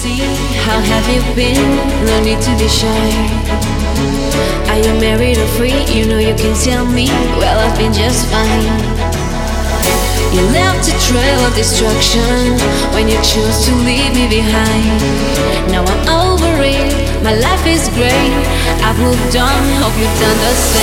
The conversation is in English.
see. How have you been? No need to be shy. Are you married or free? You know you can tell me. Well, I've been just fine. You left a trail of destruction when you chose to leave me behind. Now I'm over it, my life is great. I've moved on, hope you've done the same.